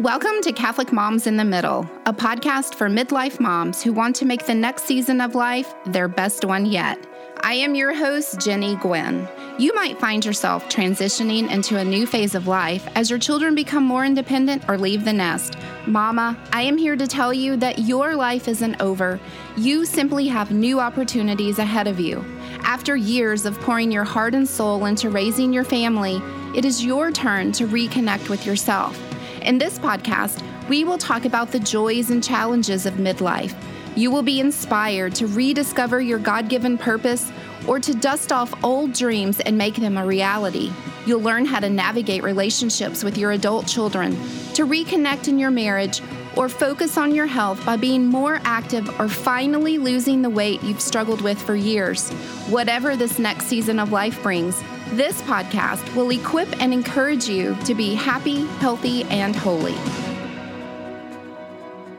Welcome to Catholic Moms in the Middle, a podcast for midlife moms who want to make the next season of life their best one yet. I am your host, Jennie Gwynn. You might find yourself transitioning into a new phase of life as your children become more independent or leave the nest. Mama, I am here to tell you that your life isn't over. You simply have new opportunities ahead of you. After years of pouring your heart and soul into raising your family, it is your turn to reconnect with yourself. In this podcast, we will talk about the joys and challenges of midlife. You will be inspired to rediscover your God given purpose or to dust off old dreams and make them a reality. You'll learn how to navigate relationships with your adult children, to reconnect in your marriage, or focus on your health by being more active or finally losing the weight you've struggled with for years. Whatever this next season of life brings, this podcast will equip and encourage you to be happy, healthy, and holy.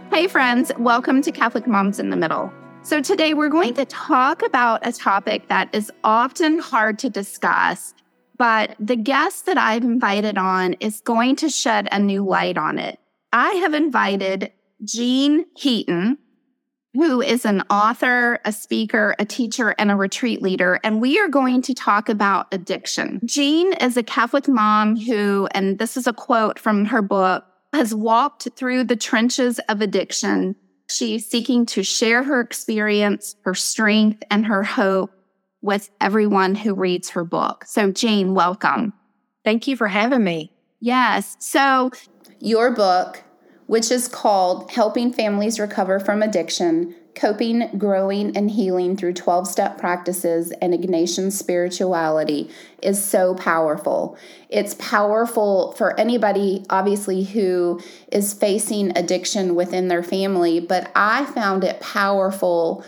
Hey, friends, welcome to Catholic Moms in the Middle. So, today we're going to talk about a topic that is often hard to discuss, but the guest that I've invited on is going to shed a new light on it. I have invited Jean Heaton, who is an author, a speaker, a teacher, and a retreat leader. And we are going to talk about addiction. Jean is a Catholic mom who, and this is a quote from her book, has walked through the trenches of addiction. She's seeking to share her experience, her strength, and her hope with everyone who reads her book. So, Jean, welcome. Thank you for having me. Yes. So, your book, which is called Helping Families Recover from Addiction Coping, Growing, and Healing Through 12 Step Practices and Ignatian Spirituality, is so powerful. It's powerful for anybody, obviously, who is facing addiction within their family, but I found it powerful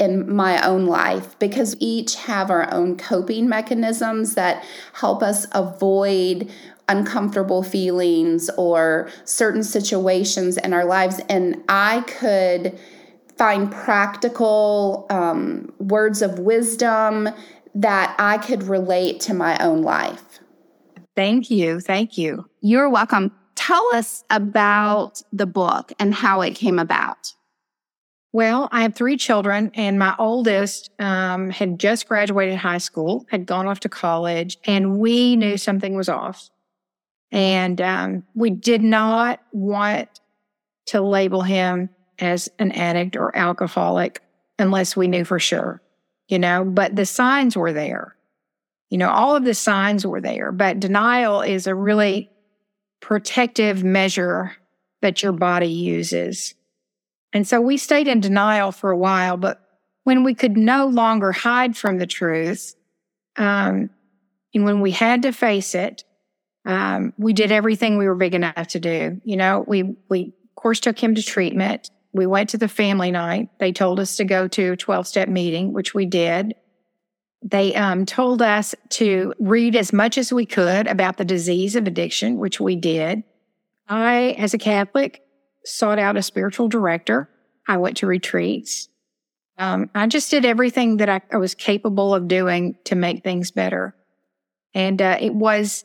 in my own life because each have our own coping mechanisms that help us avoid uncomfortable feelings or certain situations in our lives. And I could find practical um, words of wisdom that I could relate to my own life. Thank you. Thank you. You're welcome. Tell us about the book and how it came about. Well, I have three children, and my oldest um, had just graduated high school, had gone off to college, and we knew something was off. And um, we did not want to label him as an addict or alcoholic unless we knew for sure, you know, but the signs were there. You know, all of the signs were there, but denial is a really protective measure that your body uses. And so we stayed in denial for a while, but when we could no longer hide from the truth, um, and when we had to face it, um, we did everything we were big enough to do. You know, we, we, of course, took him to treatment. We went to the family night. They told us to go to a 12 step meeting, which we did. They um, told us to read as much as we could about the disease of addiction, which we did. I, as a Catholic, sought out a spiritual director. I went to retreats. Um, I just did everything that I, I, was capable of doing to make things better. And uh, it was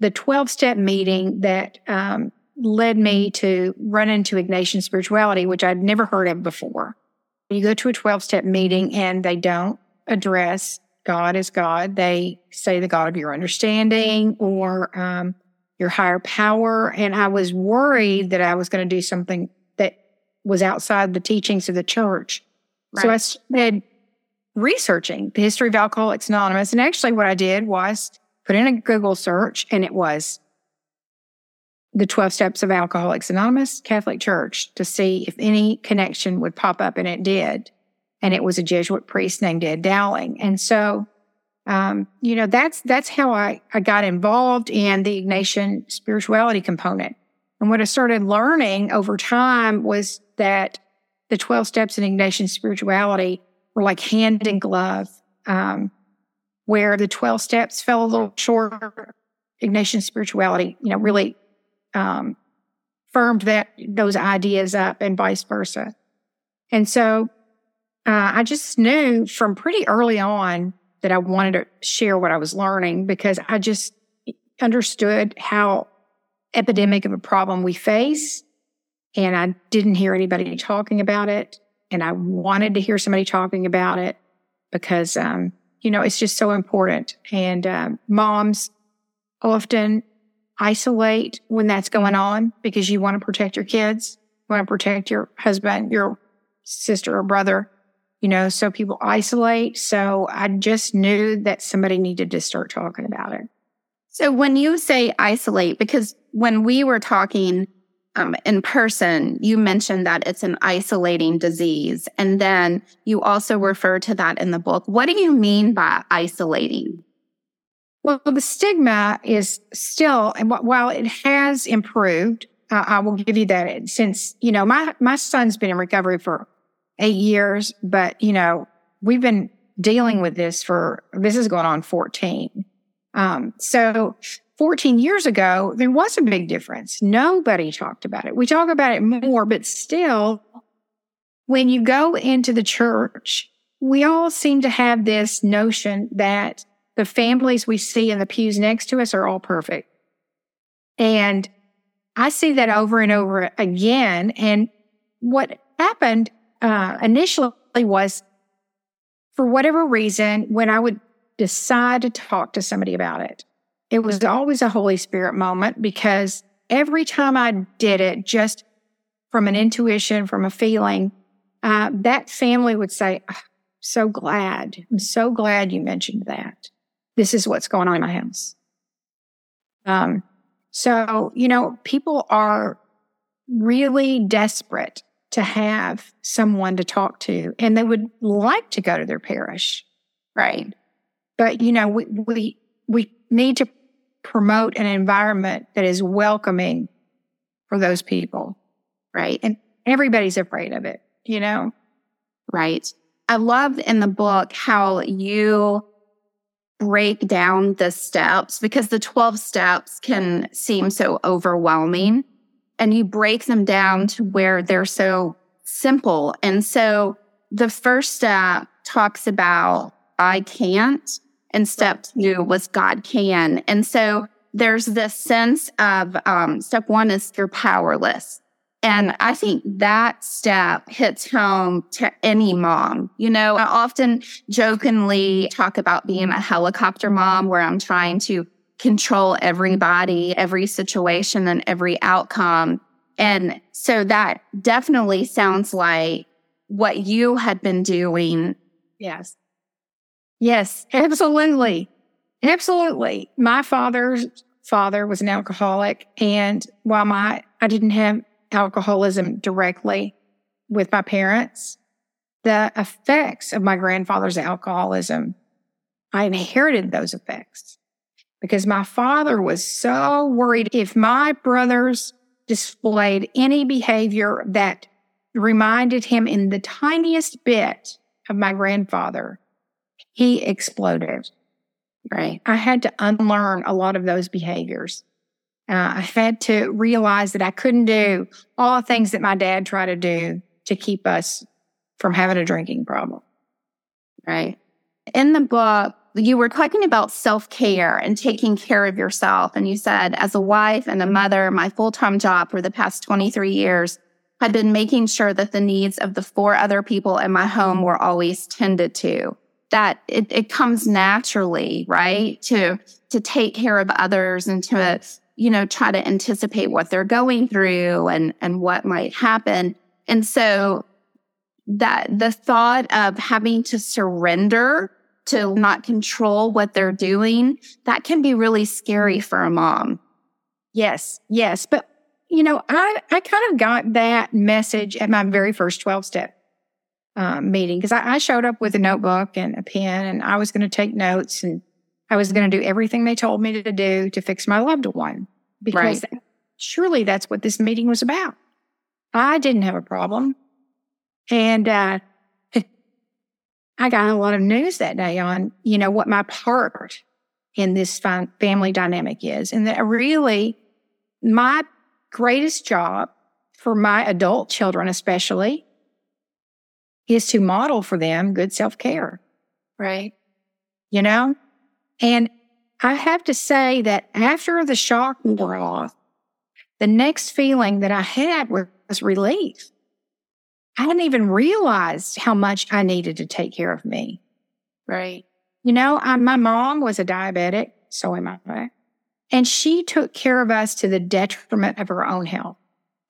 the 12 step meeting that um, led me to run into Ignatian spirituality, which I'd never heard of before. You go to a 12 step meeting and they don't address God as God. They say the God of your understanding or um, your higher power. And I was worried that I was going to do something that was outside the teachings of the church. Right. So I started researching the history of Alcoholics Anonymous. And actually, what I did was put in a Google search and it was the 12 steps of Alcoholics Anonymous Catholic Church to see if any connection would pop up and it did. And it was a Jesuit priest named Ed Dowling. And so, um, you know, that's, that's how I, I got involved in the Ignatian spirituality component. And what I started learning over time was that the 12 steps in Ignatian spirituality were like hand in glove. Um, where the 12 steps fell a little short. Ignatian spirituality, you know, really um, firmed that those ideas up and vice versa. And so uh, I just knew from pretty early on that I wanted to share what I was learning because I just understood how epidemic of a problem we face. And I didn't hear anybody talking about it. And I wanted to hear somebody talking about it because, um, you know, it's just so important. And uh, moms often isolate when that's going on because you want to protect your kids, you want to protect your husband, your sister or brother, you know, so people isolate. So I just knew that somebody needed to start talking about it. So when you say isolate, because when we were talking um, in person, you mentioned that it's an isolating disease. And then you also refer to that in the book. What do you mean by isolating? Well, the stigma is still, while it has improved, uh, I will give you that since, you know, my, my son's been in recovery for eight years, but, you know, we've been dealing with this for, this is going on 14. Um, so 14 years ago, there was a big difference. Nobody talked about it. We talk about it more, but still, when you go into the church, we all seem to have this notion that the families we see in the pews next to us are all perfect. And I see that over and over again. And what happened uh, initially was for whatever reason, when I would decide to talk to somebody about it, it was always a Holy Spirit moment because every time I did it, just from an intuition, from a feeling, uh, that family would say, oh, so glad. I'm so glad you mentioned that. This is what's going on in my house. Um, so, you know, people are really desperate to have someone to talk to and they would like to go to their parish. Right. But, you know, we, we, we need to promote an environment that is welcoming for those people. Right. And everybody's afraid of it, you know? Right. I love in the book how you break down the steps because the 12 steps can seem so overwhelming and you break them down to where they're so simple. And so the first step talks about I can't, and step two was God can. And so there's this sense of um, step one is you're powerless. And I think that step hits home to any mom. You know, I often jokingly talk about being a helicopter mom where I'm trying to control everybody, every situation, and every outcome. And so that definitely sounds like what you had been doing. Yes. Yes, absolutely. Absolutely. My father's father was an alcoholic. And while my, I didn't have alcoholism directly with my parents, the effects of my grandfather's alcoholism, I inherited those effects because my father was so worried if my brothers displayed any behavior that reminded him in the tiniest bit of my grandfather, he exploded. Right. I had to unlearn a lot of those behaviors. Uh, I had to realize that I couldn't do all the things that my dad tried to do to keep us from having a drinking problem. Right. In the book, you were talking about self care and taking care of yourself. And you said, as a wife and a mother, my full time job for the past 23 years had been making sure that the needs of the four other people in my home were always tended to. That it, it comes naturally, right? To, to take care of others and to, you know, try to anticipate what they're going through and, and what might happen. And so that the thought of having to surrender to not control what they're doing, that can be really scary for a mom. Yes, yes. But, you know, I, I kind of got that message at my very first 12 step um, meeting because I, I showed up with a notebook and a pen and I was going to take notes and I was going to do everything they told me to do to fix my loved one because right. surely that's what this meeting was about. I didn't have a problem. And, uh, I got a lot of news that day on, you know, what my part in this family dynamic is. And that really my greatest job for my adult children, especially, is to model for them good self care. Right. You know? And I have to say that after the shock wore off, the next feeling that I had was, relief. I hadn't even realized how much I needed to take care of me. Right. You know, I, my mom was a diabetic, so am I. And she took care of us to the detriment of her own health.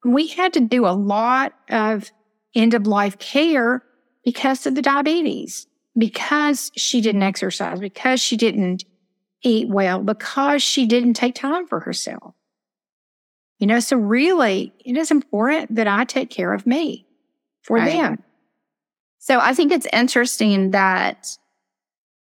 We had to do a lot of end of life care because of the diabetes, because she didn't exercise, because she didn't eat well, because she didn't take time for herself. You know, so really it is important that I take care of me for right. them. So I think it's interesting that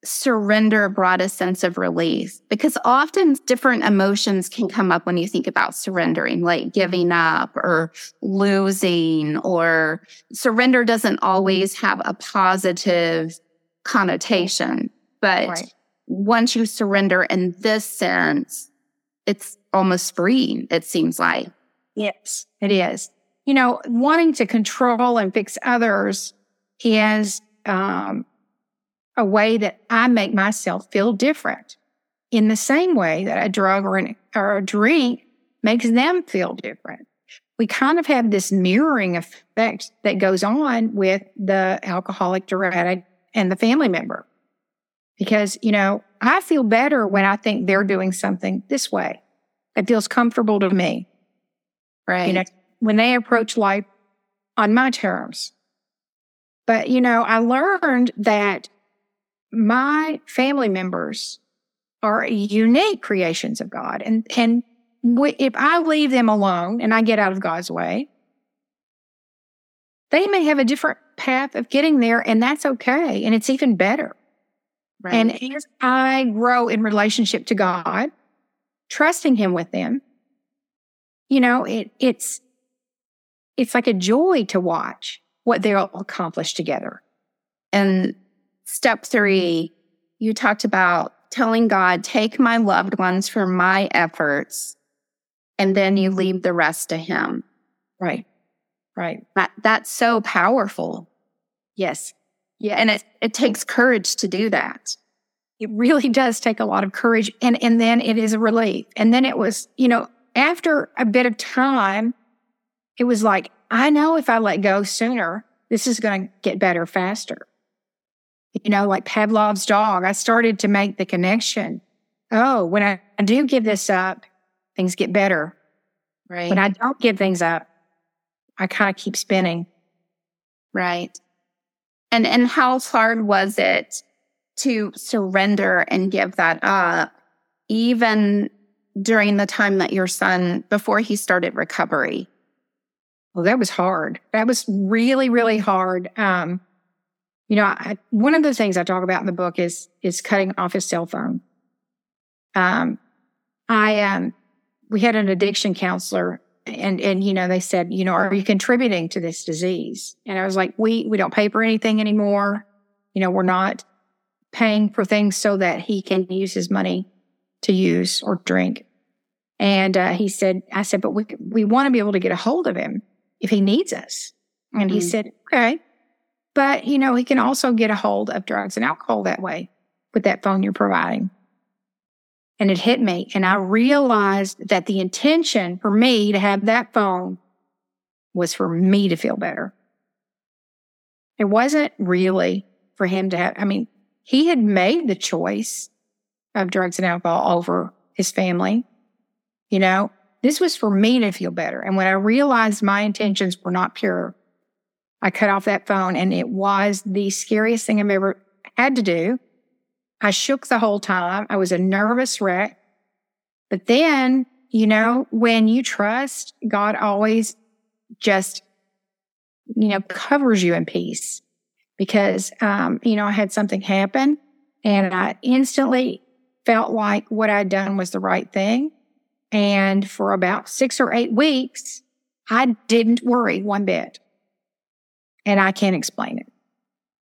surrender brought a sense of release? because often different emotions can come up when you think about surrendering, like giving up or losing, or surrender doesn't always have a positive connotation. But right. once you surrender in this sense, it's almost freeing, it seems like. Yes, it is. You know, wanting to control and fix others is um, a way that I make myself feel different in the same way that a drug or, an, or a drink makes them feel different. We kind of have this mirroring effect that goes on with the alcoholic drug addict and the family member. Because, you know, I feel better when I think they're doing something this way. It feels comfortable to me. Right. You know, when they approach life on my terms. But, you know, I learned that my family members are unique creations of God. And, and if I leave them alone and I get out of God's way, they may have a different path of getting there, and that's okay. And it's even better. Right. And as I grow in relationship to God, trusting Him with them, you know, it, it's it's like a joy to watch what they'll accomplish together. And step three, you talked about telling God, take my loved ones for my efforts, and then you leave the rest to Him. Right. Right. That, that's so powerful. Yes. Yeah. And it, it takes courage to do that. It really does take a lot of courage. And, and then it is a relief. And then it was, you know, after a bit of time, it was like, I know if I let go sooner, this is going to get better faster you know, like Pavlov's dog, I started to make the connection. Oh, when I, I do give this up, things get better. Right. When I don't give things up, I kind of keep spinning. Right. And and how hard was it to surrender and give that up, even during the time that your son before he started recovery? Well, that was hard. That was really, really hard. Um, you know, I, one of the things I talk about in the book is is cutting off his cell phone. Um, I um, we had an addiction counselor, and and you know they said, you know, are you contributing to this disease? And I was like, we we don't pay for anything anymore. You know, we're not paying for things so that he can use his money to use or drink. And uh, he said, I said, but we we want to be able to get a hold of him if he needs us. And mm-hmm. he said, okay. But, you know, he can also get a hold of drugs and alcohol that way with that phone you're providing. And it hit me. And I realized that the intention for me to have that phone was for me to feel better. It wasn't really for him to have, I mean, he had made the choice of drugs and alcohol over his family. You know, this was for me to feel better. And when I realized my intentions were not pure, I cut off that phone and it was the scariest thing I've ever had to do. I shook the whole time. I was a nervous wreck. But then, you know, when you trust, God always just, you know, covers you in peace because, um, you know, I had something happen and I instantly felt like what I'd done was the right thing. And for about six or eight weeks, I didn't worry one bit and I can't explain it.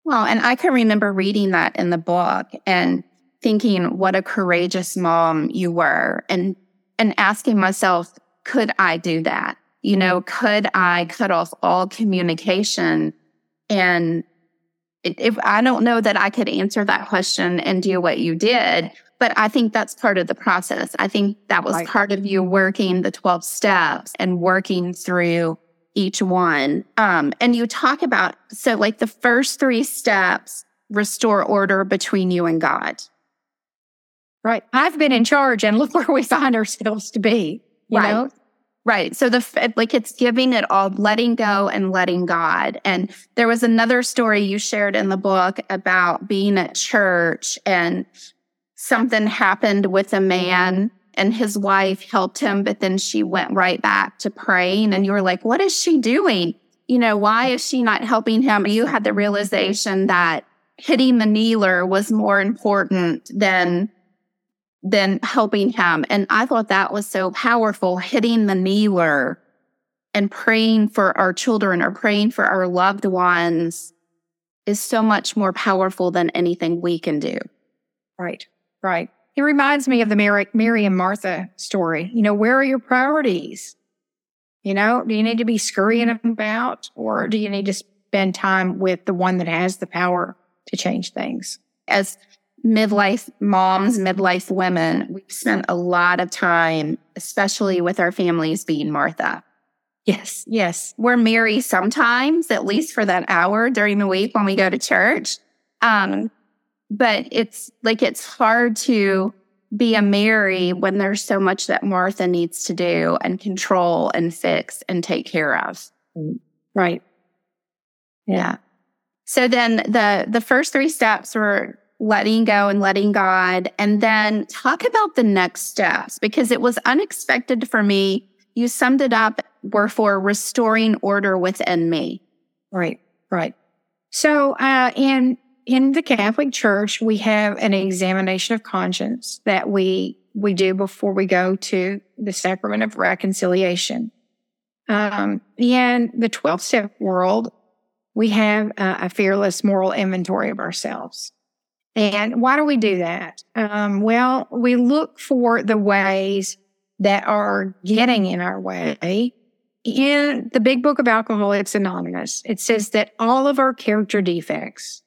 Well, and I can remember reading that in the book and thinking what a courageous mom you were and and asking myself, could I do that? You know, could I cut off all communication? And if I don't know that I could answer that question and do what you did, but I think that's part of the process. I think that was Right. part of you working the 12 steps and working through each one. Um, and you talk about, so like the first three steps restore order between you and God. Right. I've been in charge and look where we find ourselves to be. You Right. know? Right. So the like it's giving it all, letting go and letting God. And there was another story you shared in the book about being at church and something happened with a man and his wife helped him, but then she went right back to praying. And you were like, what is she doing? You know, why is she not helping him? You had the realization that hitting the kneeler was more important than than helping him. And I thought that was so powerful, hitting the kneeler and praying for our children or praying for our loved ones is so much more powerful than anything we can do. Right. Right. It reminds me of the Mary, Mary and Martha story. You know, where are your priorities? You know, do you need to be scurrying about or do you need to spend time with the one that has the power to change things? As midlife moms, midlife women, we've spent a lot of time, especially with our families, being Martha. Yes. Yes. We're Mary sometimes, at least for that hour during the week when we go to church. Um, but it's like it's hard to be a Mary when there's so much that Martha needs to do and control and fix and take care of. Right. Yeah. So then the the first three steps were letting go and letting God and then talk about the next steps because it was unexpected for me. You summed it up were for restoring order within me. Right. Right. So, uh, in, in the Catholic Church, we have an examination of conscience that we, we do before we go to the sacrament of reconciliation. Um, in the 12 step world, we have uh, a fearless moral inventory of ourselves. And why do we do that? Um, well, we look for the ways that are getting in our way. In the big book of Alcoholics Anonymous, it says that all of our character defects,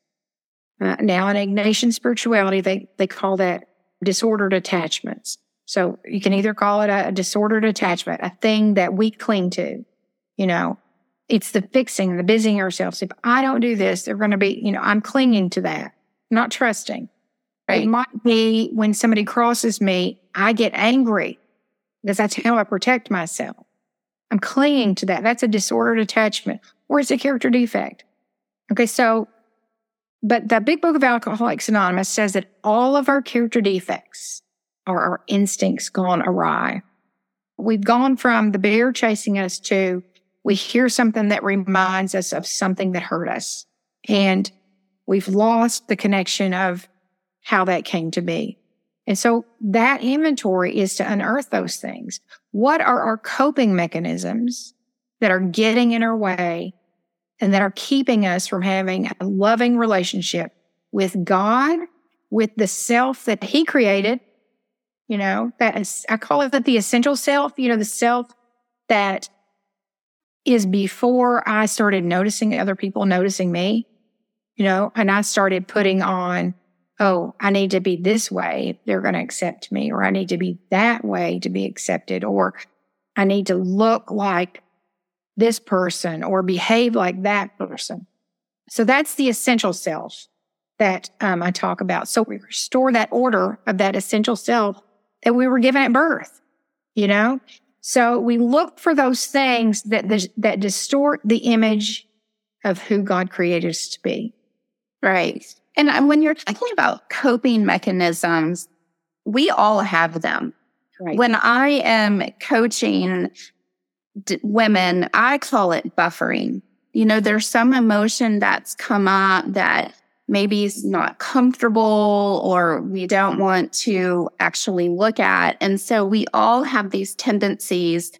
uh, now in Ignatian spirituality, they, they call that disordered attachments. So you can either call it a, a disordered attachment, a thing that we cling to, you know, it's the fixing, the busying ourselves. If I don't do this, they're going to be, you know, I'm clinging to that, not trusting. Right. It might be when somebody crosses me, I get angry because that's how I protect myself. I'm clinging to that. That's a disordered attachment or it's a character defect. Okay. So, but the big book of Alcoholics Anonymous says that all of our character defects are our instincts gone awry. We've gone from the bear chasing us to we hear something that reminds us of something that hurt us. And we've lost the connection of how that came to be. And so that inventory is to unearth those things. What are our coping mechanisms that are getting in our way and that are keeping us from having a loving relationship with God, with the self that He created? You know, that is, I call it the essential self, you know, the self that is before I started noticing other people noticing me, you know, and I started putting on, oh, I need to be this way. They're going to accept me, or I need to be that way to be accepted, or I need to look like this person or behave like that person. So that's the essential self that um, I talk about. So we restore that order of that essential self that we were given at birth, you know? So we look for those things that, that distort the image of who God created us to be. Right. And uh, when you're talking about coping mechanisms, we all have them. Right. When I am coaching d- women, I call it buffering. You know, there's some emotion that's come up that maybe is not comfortable or we don't want to actually look at. And so we all have these tendencies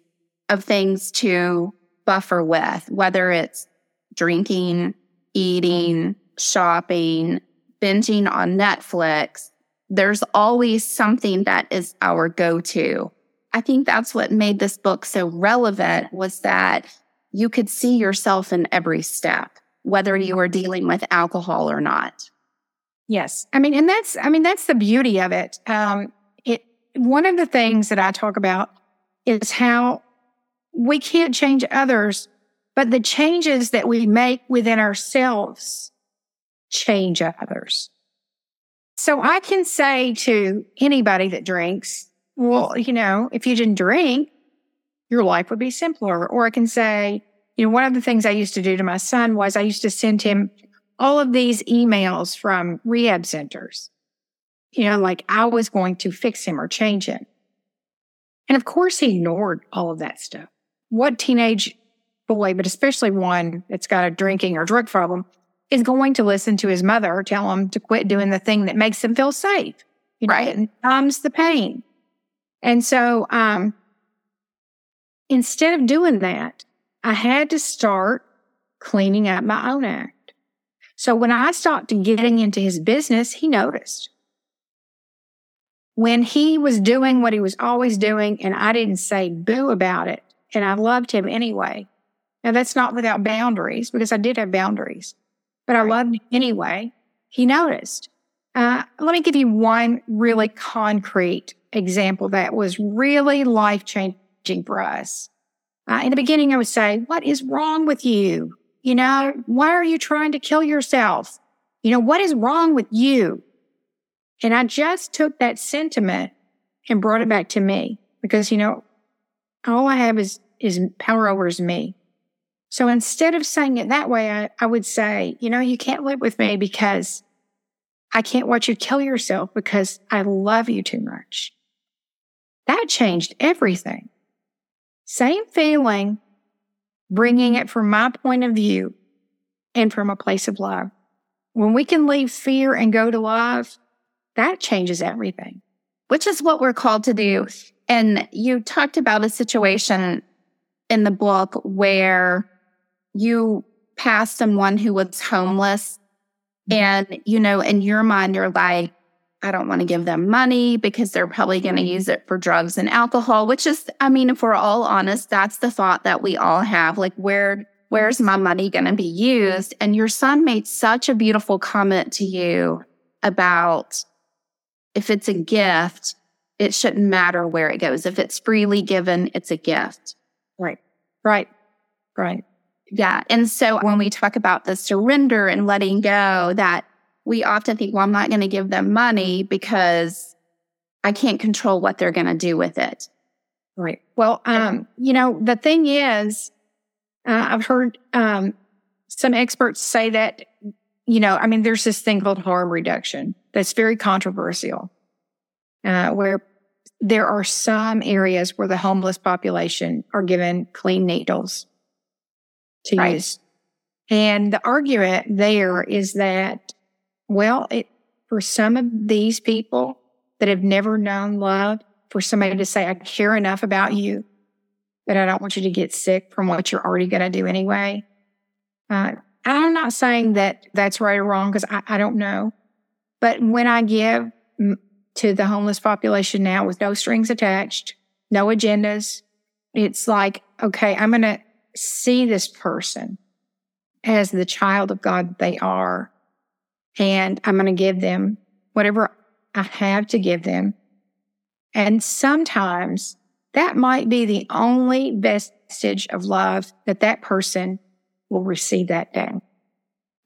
of things to buffer with, whether it's drinking, eating, shopping, binging on Netflix. There's always something that is our go to. I think that's what made this book so relevant was that you could see yourself in every step, whether you were dealing with alcohol or not. Yes. I mean, and that's, I mean, that's the beauty of it. Um, it, one of the things that I talk about is how we can't change others, but the changes that we make within ourselves change others. So I can say to anybody that drinks, well, you know, if you didn't drink, your life would be simpler. Or I can say, you know, one of the things I used to do to my son was I used to send him all of these emails from rehab centers, you know, like I was going to fix him or change him. And of course, he ignored all of that stuff. What teenage boy, but especially one that's got a drinking or drug problem, is going to listen to his mother tell him to quit doing the thing that makes him feel safe, you know, right? And numbs the pain. And so, um, instead of doing that, I had to start cleaning up my own act. So when I stopped getting into his business, he noticed. When he was doing what he was always doing and I didn't say boo about it and I loved him anyway. Now that's not without boundaries because I did have boundaries, but I loved him anyway. He noticed. Uh, let me give you one really concrete example that was really life changing for us. Uh, in the beginning, I would say, what is wrong with you? You know, why are you trying to kill yourself? You know, what is wrong with you? And I just took that sentiment and brought it back to me because, you know, all I have is, is power over is me. So instead of saying it that way, I, I would say, you know, you can't live with me because I can't watch you kill yourself because I love you too much. That changed everything. Same feeling, bringing it from my point of view and from a place of love. When we can leave fear and go to love, that changes everything. Which is what we're called to do. And you talked about a situation in the book where you passed someone who was homeless. And, you know, in your mind, you're like, I don't want to give them money because they're probably going to mm-hmm. use it for drugs and alcohol, which is, I mean, if we're all honest, that's the thought that we all have. Like, where, where's my money going to be used? And your son made such a beautiful comment to you about if it's a gift, it shouldn't matter where it goes. If it's freely given, it's a gift. Right. Right. Right. Yeah. And so when we talk about the surrender and letting go, that we often think, well, I'm not going to give them money because I can't control what they're going to do with it. Right. Well, um, you know, the thing is, uh, I've heard um, some experts say that, you know, I mean, there's this thing called harm reduction that's very controversial, uh, where there are some areas where the homeless population are given clean needles to right. use. And the argument there is that well, it, for some of these people that have never known love, for somebody to say, I care enough about you that I don't want you to get sick from what you're already going to do anyway. Uh, I'm not saying that that's right or wrong because I, I, don't know. But when I give to the homeless population now with no strings attached, no agendas, it's like, okay, I'm going to see this person as the child of God they are and I'm going to give them whatever I have to give them. And sometimes that might be the only vestige of love that that person will receive that day.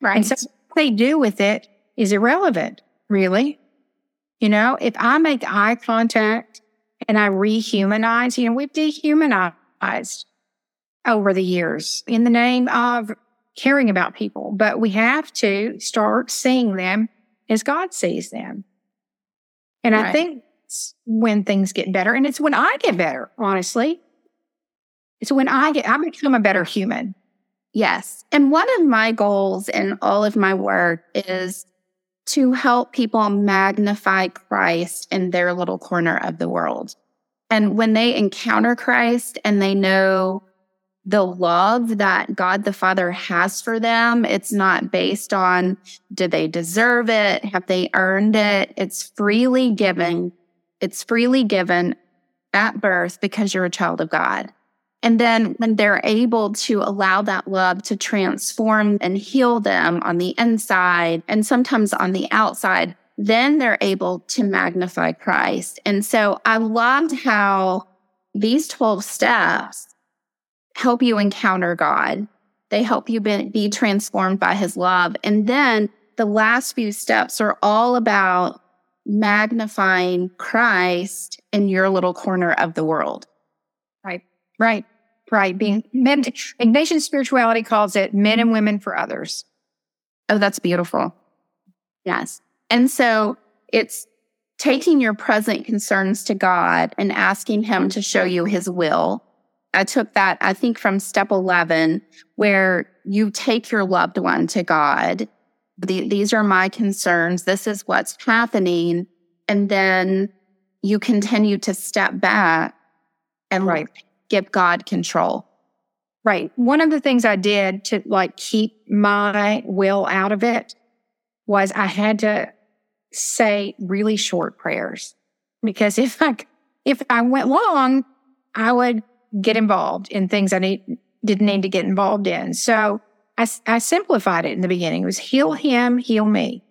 Right. And so what they do with it is irrelevant, really. You know, if I make eye contact and I rehumanize, you know, we've dehumanized over the years in the name of caring about people, but we have to start seeing them as God sees them. And right. I think when things get better, and it's when I get better, honestly. It's when I get, I become a better human. Yes. And one of my goals in all of my work is to help people magnify Christ in their little corner of the world. And when they encounter Christ and they know the love that God the Father has for them. It's not based on do they deserve it? Have they earned it? It's freely given. It's freely given at birth because you're a child of God. And then when they're able to allow that love to transform and heal them on the inside and sometimes on the outside, then they're able to magnify Christ. And so I loved how these 12 steps help you encounter God. They help you be, be transformed by his love. And then the last few steps are all about magnifying Christ in your little corner of the world. Right, right, right. Being men, Ignatian spirituality calls it men and women for others. Oh, that's beautiful. Yes. And so it's taking your present concerns to God and asking Him to show you His will. I took that, I think, from step 11, where you take your loved one to God. The, these are my concerns. This is what's happening. And then you continue to step back and right. give God control. Right. One of the things I did to like keep my will out of it was I had to say really short prayers because if I if I went long, I would get involved in things I need, didn't need to get involved in. So I, I simplified it in the beginning. It was heal him, heal me,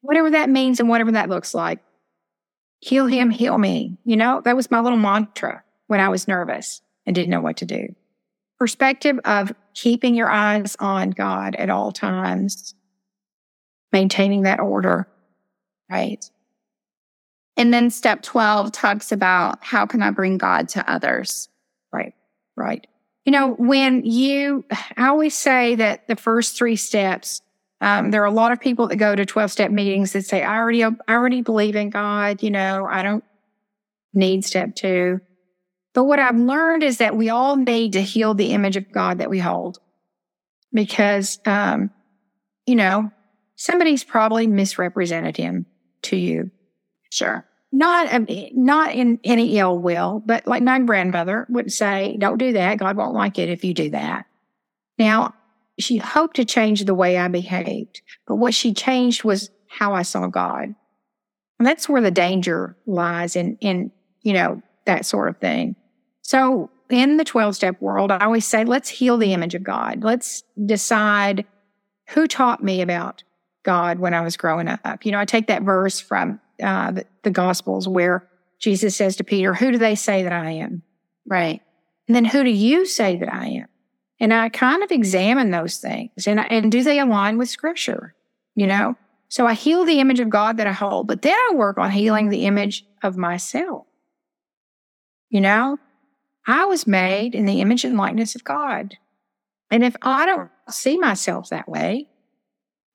whatever that means and whatever that looks like. Heal him, heal me. You know, that was my little mantra when I was nervous and didn't know what to do. Perspective of keeping your eyes on God at all times, maintaining that order Right. And then step 12 talks about how can I bring God to others? Right. Right. You know, when you, I always say that the first three steps, um, there are a lot of people that go to 12 step meetings that say, I already, I already believe in God. You know, I don't need step two. But what I've learned is that we all need to heal the image of God that we hold because, um, you know, somebody's probably misrepresented him to you. Sure. Not, um, not in any ill will, but like my grandmother would say, don't do that. God won't like it if you do that. Now, she hoped to change the way I behaved, but what she changed was how I saw God. And that's where the danger lies in, in, you know, that sort of thing. So in the 12 step world, I always say, let's heal the image of God. Let's decide who taught me about God when I was growing up. You know, I take that verse from uh, the, the Gospels where Jesus says to Peter, Who do they say that I am? Right. And then who do you say that I am? And I kind of examine those things and, and do they align with scripture? You know? So I heal the image of God that I hold, but then I work on healing the image of myself. You know, I was made in the image and likeness of God. And if I don't see myself that way,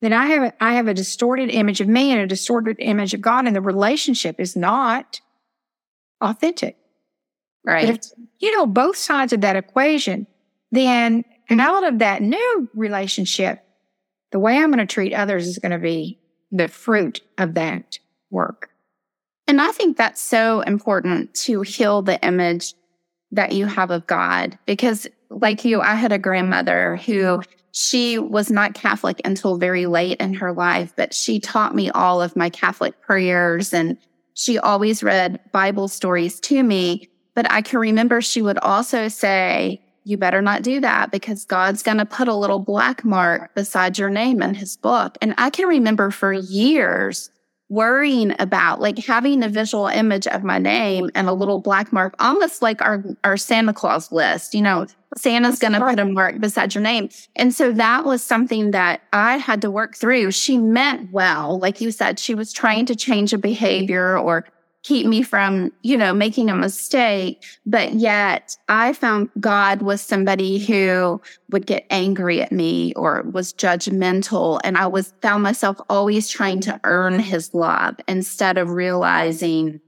then I have a, I have a distorted image of me and a distorted image of God, and the relationship is not authentic. Right. If you know both sides of that equation, then and out of that new relationship, the way I'm going to treat others is going to be the fruit of that work. And I think that's so important to heal the image that you have of God because like you, I had a grandmother who she was not Catholic until very late in her life, but she taught me all of my Catholic prayers and she always read Bible stories to me. But I can remember she would also say, you better not do that because God's going to put a little black mark beside your name in his book. And I can remember for years worrying about like having a visual image of my name and a little black mark, almost like our, our Santa Claus list, you know, Santa's going to put a mark beside your name. And so that was something that I had to work through. She meant well. Like you said, she was trying to change a behavior or keep me from, you know, making a mistake. But yet I found God was somebody who would get angry at me or was judgmental. And I was found myself always trying to earn his love instead of realizing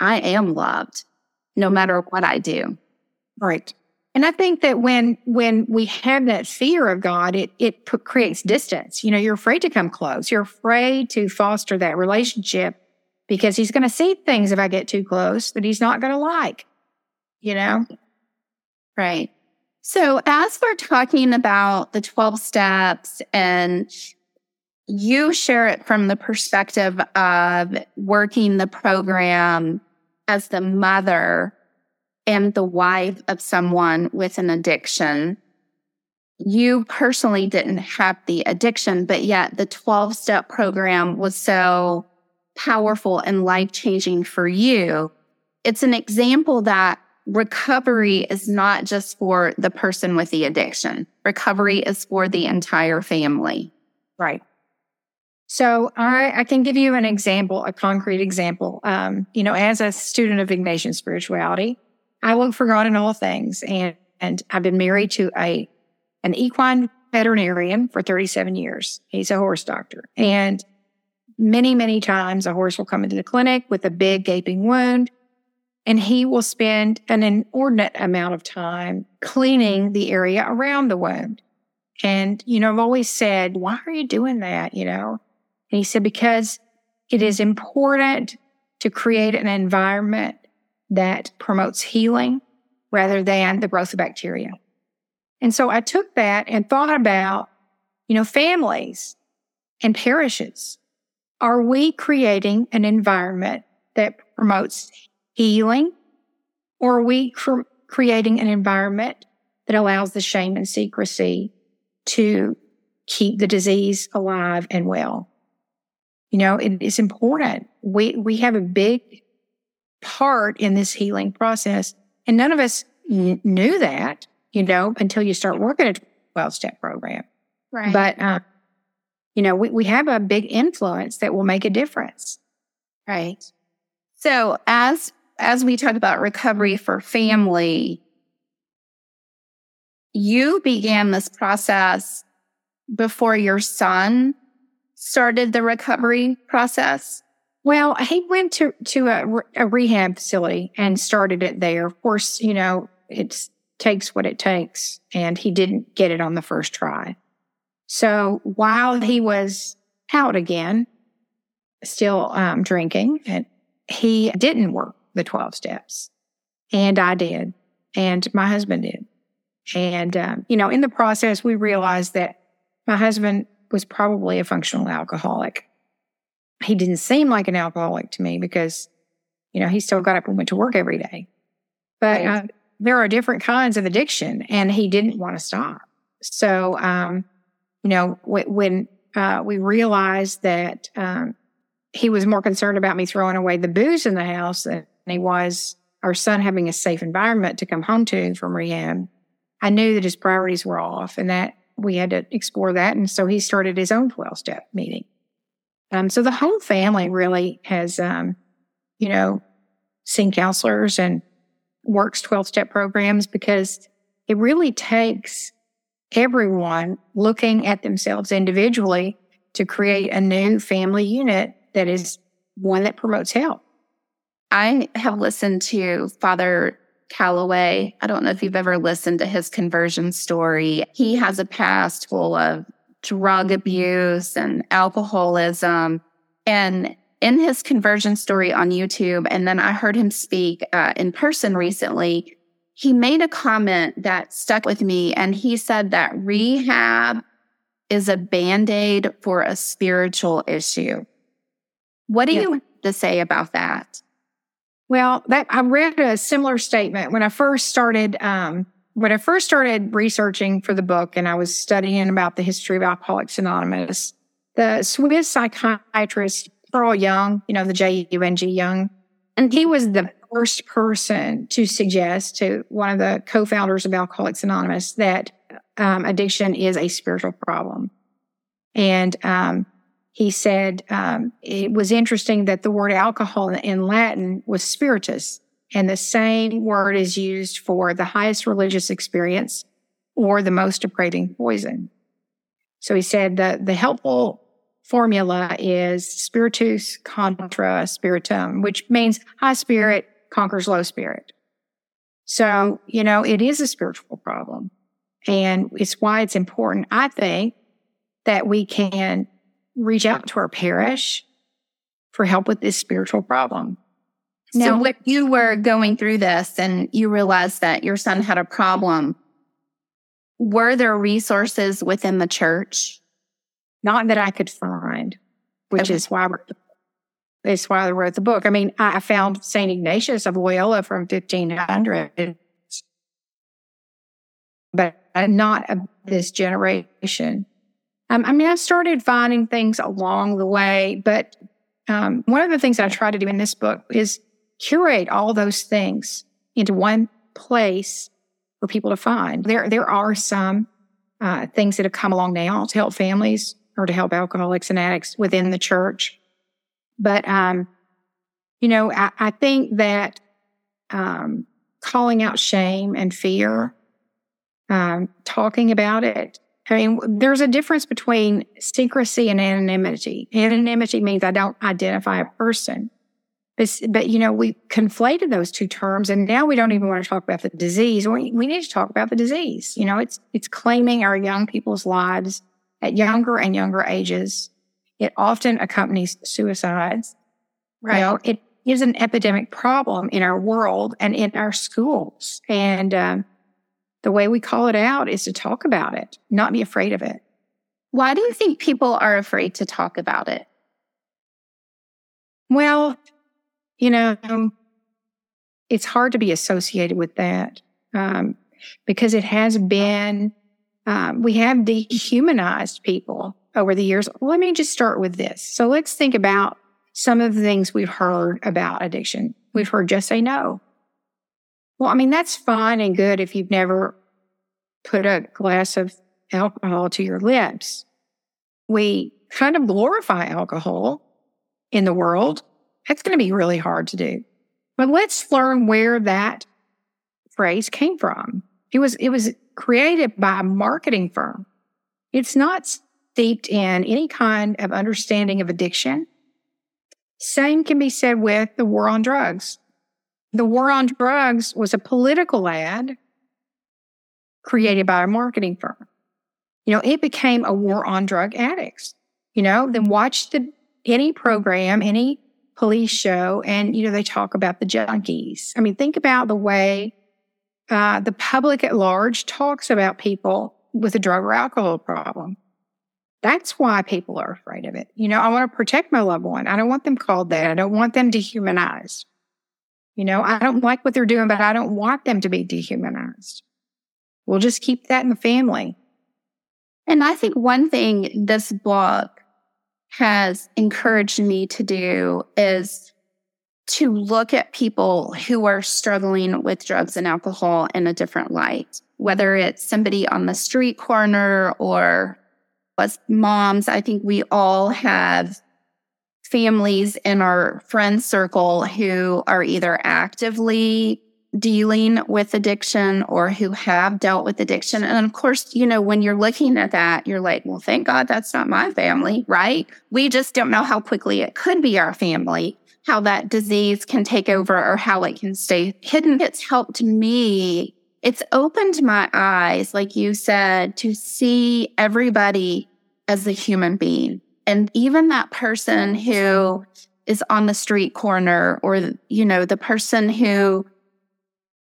I am loved no matter what I do. Right. And I think that when when we have that fear of God, it it creates distance. You know, you're afraid to come close. You're afraid to foster that relationship because he's going to see things if I get too close that he's not going to like, you know? Right. So, as we're talking about the 12 steps and you share it from the perspective of working the program as the mother, and the wife of someone with an addiction. You personally didn't have the addiction, but yet the 12 step program was so powerful and life changing for you. It's an example that recovery is not just for the person with the addiction. Recovery is for the entire family. Right. So I, I can give you an example, a concrete example. Um, you know, as a student of Ignatian spirituality, I look for God in all things, and and I've been married to a an equine veterinarian for 37 years. He's a horse doctor, and many many times a horse will come into the clinic with a big gaping wound, and he will spend an inordinate amount of time cleaning the area around the wound. And you know, I've always said, why are you doing that? You know, and he said, because it is important to create an environment that promotes healing rather than the growth of bacteria. And so I took that and thought about, you know, families and parishes. Are we creating an environment that promotes healing or are we cr- creating an environment that allows the shame and secrecy to keep the disease alive and well? You know, it is important. We, we have a big part in this healing process. And none of us n- knew that, you know, until you start working a 12 step program. Right. But, uh, you know, we, we have a big influence that will make a difference. Right. So as, as we talk about recovery for family, you began this process before your son started the recovery process? Well, he went to, to a, a rehab facility and started it there. Of course, you know, it takes what it takes and he didn't get it on the first try. So while he was out again, still um, drinking, and he didn't work the 12 steps. And I did. And my husband did. And, um, you know, in the process, we realized that my husband was probably a functional alcoholic. He didn't seem like an alcoholic to me because, you know, he still got up and went to work every day. But uh, there are different kinds of addiction, and he didn't want to stop. So, um, you know, when uh, we realized that um, he was more concerned about me throwing away the booze in the house than he was our son having a safe environment to come home to from rehab, I knew that his priorities were off and that we had to explore that. And so he started his own 12 step meeting. Um, so the whole family really has, um, you know, seen counselors and works 12 step programs because it really takes everyone looking at themselves individually to create a new family unit that is one that promotes health. I have listened to Father Calloway. I don't know if you've ever listened to his conversion story. He has a past full of drug abuse and alcoholism. And in his conversion story on YouTube, and then I heard him speak uh, in person recently, he made a comment that stuck with me. And he said that rehab is a band aid for a spiritual issue. What do yeah. you have to say about that? Well, that I read a similar statement when I first started. Um, when I first started researching for the book, and I was studying about the history of Alcoholics Anonymous, the Swiss psychiatrist Carl Jung, you know, the J U N G Jung, and he was the first person to suggest to one of the co-founders of Alcoholics Anonymous that um, addiction is a spiritual problem, and um, he said um, it was interesting that the word alcohol in Latin was spiritus, and the same word is used for the highest religious experience or the most depraving poison. So he said that the helpful formula is spiritus contra spiritum, which means high spirit conquers low spirit. So, you know, it is a spiritual problem. And it's why it's important, I think, that we can reach out to our parish for help with this spiritual problem. Now, so when you were going through this and you realized that your son had a problem, were there resources within the church? Not that I could find, which okay. is why we're That's why I wrote the book. I mean, I found St. Ignatius of Loyola from 1500, but not this generation. Um, I mean, I started finding things along the way, but um, one of the things I try to do in this book is curate all those things into one place for people to find. There, there are some uh, things that have come along now to help families or to help alcoholics and addicts within the church. But, um, you know, I, I think that um, calling out shame and fear, um, talking about it. I mean, there's a difference between secrecy and anonymity. Anonymity means I don't identify a person. But, but, you know, we conflated those two terms and now we don't even want to talk about the disease. We, we need to talk about the disease. You know, it's, it's claiming our young people's lives at younger and younger ages. It often accompanies suicides. Right. You know, it is an epidemic problem in our world and in our schools. And um, the way we call it out is to talk about it, not be afraid of it. Why do you think people are afraid to talk about it? Well, you know, it's hard to be associated with that um, because it has been, um, we have dehumanized people over the years. Let me just start with this. So let's think about some of the things we've heard about addiction. We've heard just say no. Well, I mean, that's fine and good if you've never put a glass of alcohol to your lips. We kind of glorify alcohol in the world that's going to be really hard to do. But let's learn where that phrase came from. It was, it was created by a marketing firm. It's not steeped in any kind of understanding of addiction. Same can be said with the war on drugs. The war on drugs was a political ad created by a marketing firm. You know, it became a war on drug addicts. You know, then watch the any program, any police show and, you know, they talk about the junkies. I mean, think about the way uh, the public at large talks about people with a drug or alcohol problem. That's why people are afraid of it. You know, I want to protect my loved one. I don't want them called that. I don't want them dehumanized. You know, I don't like what they're doing, but I don't want them to be dehumanized. We'll just keep that in the family. And I think one thing this book has encouraged me to do is to look at people who are struggling with drugs and alcohol in a different light, whether it's somebody on the street corner or as moms, I think we all have families in our friend circle who are either actively dealing with addiction or who have dealt with addiction. And of course, you know, when you're looking at that, you're like, well, thank God that's not my family, right? We just don't know how quickly it could be our family, how that disease can take over or how it can stay hidden. It's helped me. It's opened my eyes, like you said, to see everybody as a human being. And even that person who is on the street corner or, you know, the person who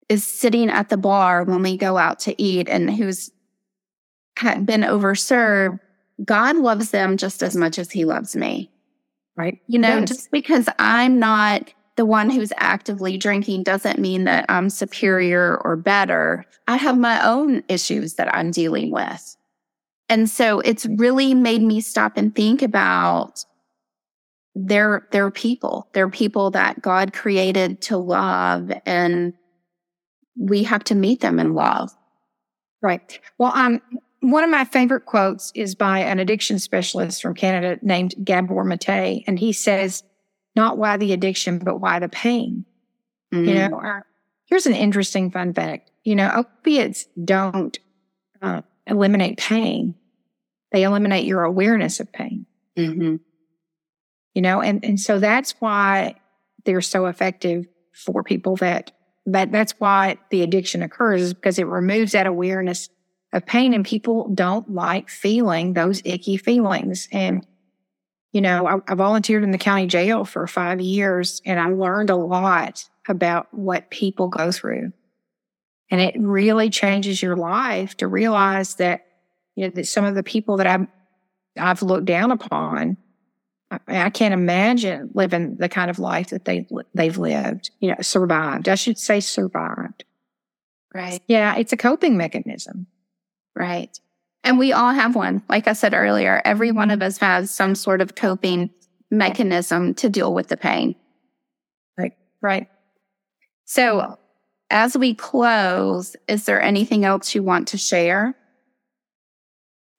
is sitting at the bar when we go out to eat and who's been overserved, God loves them just as much as he loves me. Right. You know, yes. just because I'm not the one who's actively drinking doesn't mean that I'm superior or better. I have my own issues that I'm dealing with. And so it's really made me stop and think about they're, they're people. They're people that God created to love and we have to meet them in love. Right. Well, um, one of my favorite quotes is by an addiction specialist from Canada named Gabor Mate. And he says, not why the addiction, but why the pain. Mm. You know, uh, here's an interesting fun fact. You know, opiates don't uh, eliminate pain. They eliminate your awareness of pain. Mm-hmm. You know, and, and so that's why they're so effective for people that that that's why the addiction occurs is because it removes that awareness of pain and people don't like feeling those icky feelings. And, you know, I, I volunteered in the county jail for five years and I learned a lot about what people go through. And it really changes your life to realize that, you know, that some of the people that I've, I've looked down upon I, I can't imagine living the kind of life that they they've lived. You know, survived. I should say survived. Right. Yeah, it's a coping mechanism. Right. And we all have one. Like I said earlier, every one of us has some sort of coping mechanism to deal with the pain. Right. Right. So, as we close, is there anything else you want to share?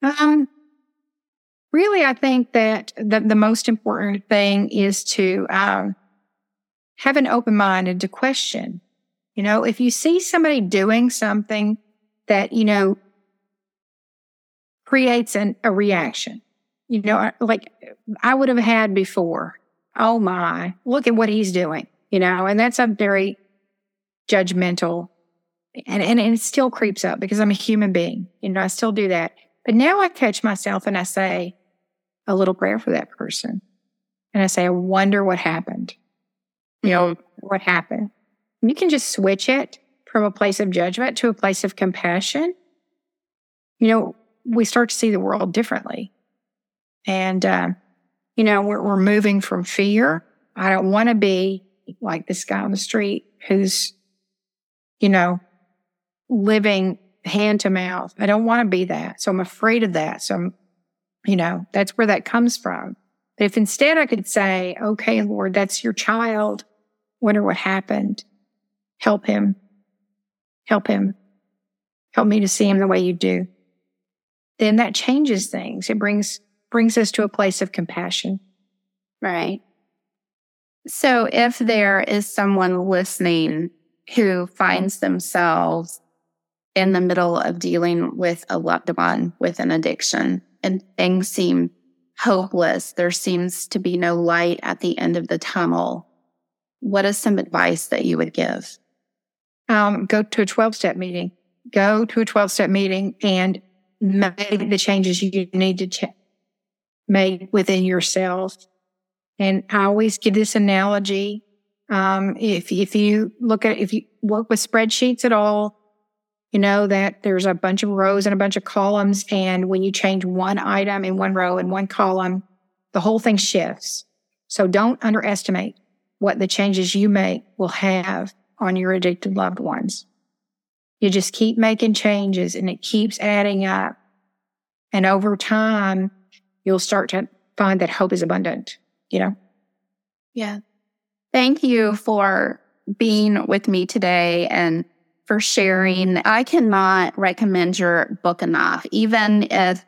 Um, really, I think that the, the most important thing is to um, have an open mind and to question. You know, if you see somebody doing something that, you know, creates an, a reaction, you know, like I would have had before. Oh my, look at what he's doing, you know, and that's a very judgmental and, and, and it still creeps up because I'm a human being. You know, I still do that. But now I catch myself and I say a little prayer for that person. And I say, I wonder what happened. You know, mm-hmm. what happened? And you can just switch it from a place of judgment to a place of compassion. You know, we start to see the world differently. And, uh, you know, we're, we're moving from fear. I don't want to be like this guy on the street who's, you know, living hand to mouth. I don't want to be that. So I'm afraid of that. So I'm, you know, that's where that comes from. But if instead I could say, okay, Lord, that's your child. Wonder what happened. Help him. Help him. Help me to see him the way you do. Then that changes things. It brings, brings us to a place of compassion. Right. So if there is someone listening who finds themselves in the middle of dealing with a loved one with an addiction and things seem hopeless. There seems to be no light at the end of the tunnel. What is some advice that you would give? Um, go to a 12 step meeting. Go to a 12 step meeting and make the changes you need to ch- make within yourself. And I always give this analogy. Um, if, if you look at, if you work with spreadsheets at all, you know that there's a bunch of rows and a bunch of columns. And when you change one item in one row and one column, the whole thing shifts. So don't underestimate what the changes you make will have on your addicted loved ones. You just keep making changes and it keeps adding up. And over time, you'll start to find that hope is abundant, you know? Yeah. Thank you for being with me today and for sharing. I cannot recommend your book enough, even if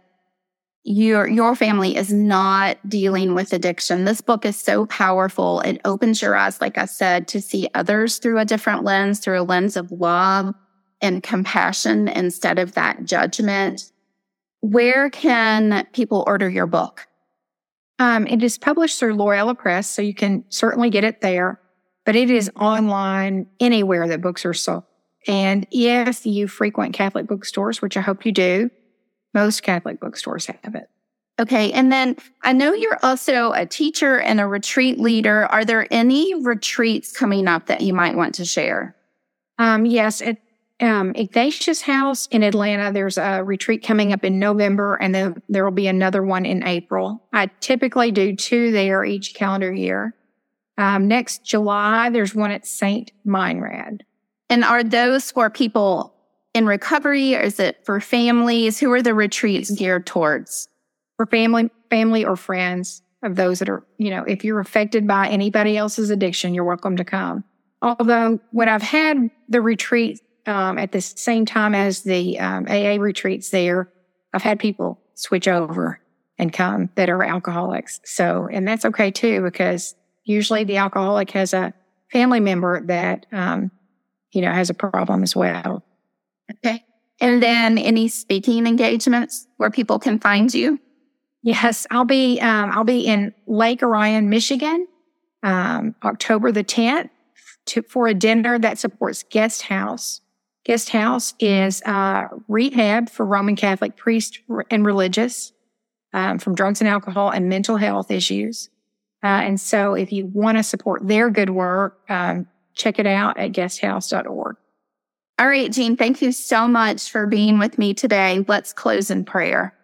your your family is not dealing with addiction. This book is so powerful. It opens your eyes, like I said, to see others through a different lens, through a lens of love and compassion instead of that judgment. Where can people order your book? Um, it is published through Loyola Press, so you can certainly get it there, but it is online anywhere that books are sold. And if you frequent Catholic bookstores, which I hope you do, most Catholic bookstores have it. Okay. And then I know you're also a teacher and a retreat leader. Are there any retreats coming up that you might want to share? Um, yes. At um, Ignatius House in Atlanta, there's a retreat coming up in November, and then there will be another one in April. I typically do two there each calendar year. Um, next July, there's one at St. Meinrad. And are those for people in recovery or is it for families? Who are the retreats geared towards? For family, family or friends of those that are, you know, if you're affected by anybody else's addiction, you're welcome to come. Although when I've had the retreat um, at the same time as the um, AA retreats there, I've had people switch over and come that are alcoholics. So, and that's okay too, because usually the alcoholic has a family member that um, you know, has a problem as well. Okay. And then any speaking engagements where people can find you? Yes, I'll be um, I'll be in Lake Orion, Michigan, um, October the 10th to, for a dinner that supports Guest House. Guest House is uh, rehab for Roman Catholic priests and religious um, from drugs and alcohol and mental health issues. Uh, and so, if you want to support their good work, um, check it out at guesthouse.org. All right, Jean, thank you so much for being with me today. Let's close in prayer.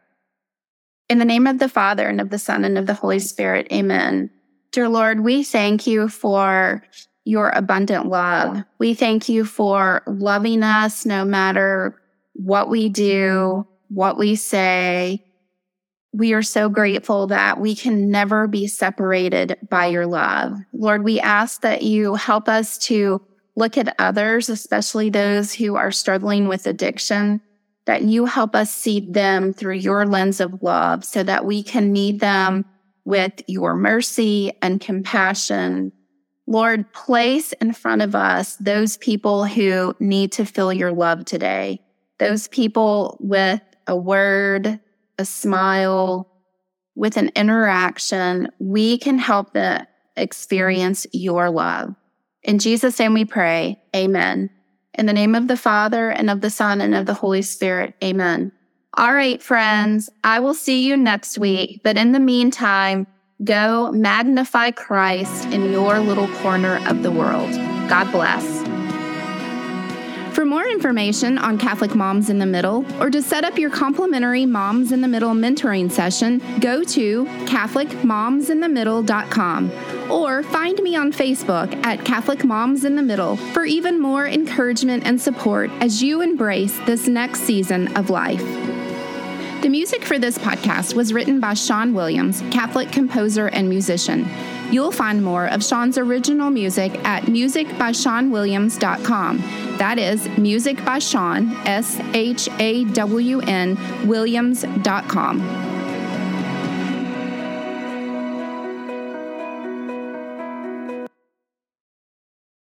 In the name of the Father and of the Son and of the Holy Spirit, amen. Dear Lord, we thank you for your abundant love. We thank you for loving us no matter what we do, what we say. We are so grateful that we can never be separated by your love. Lord, we ask that you help us to look at others, especially those who are struggling with addiction, that you help us see them through your lens of love so that we can meet them with your mercy and compassion. Lord, place in front of us those people who need to feel your love today, those people with a word, a smile, with an interaction, we can help them experience your love. In Jesus' name we pray. Amen. In the name of the Father and of the Son and of the Holy Spirit. Amen. All right, friends, I will see you next week. But in the meantime, go magnify Christ in your little corner of the world. God bless. For more information on Catholic Moms in the Middle or to set up your complimentary Moms in the Middle mentoring session, go to CatholicMomsInTheMiddle.com or find me on Facebook at Catholic Moms in the Middle for even more encouragement and support as you embrace this next season of life. The music for this podcast was written by Shawn Williams, Catholic composer and musician. You'll find more of Shawn's original music at musicbyshawnwilliams.com. That is music by Shawn, S H A W N, Williams.com.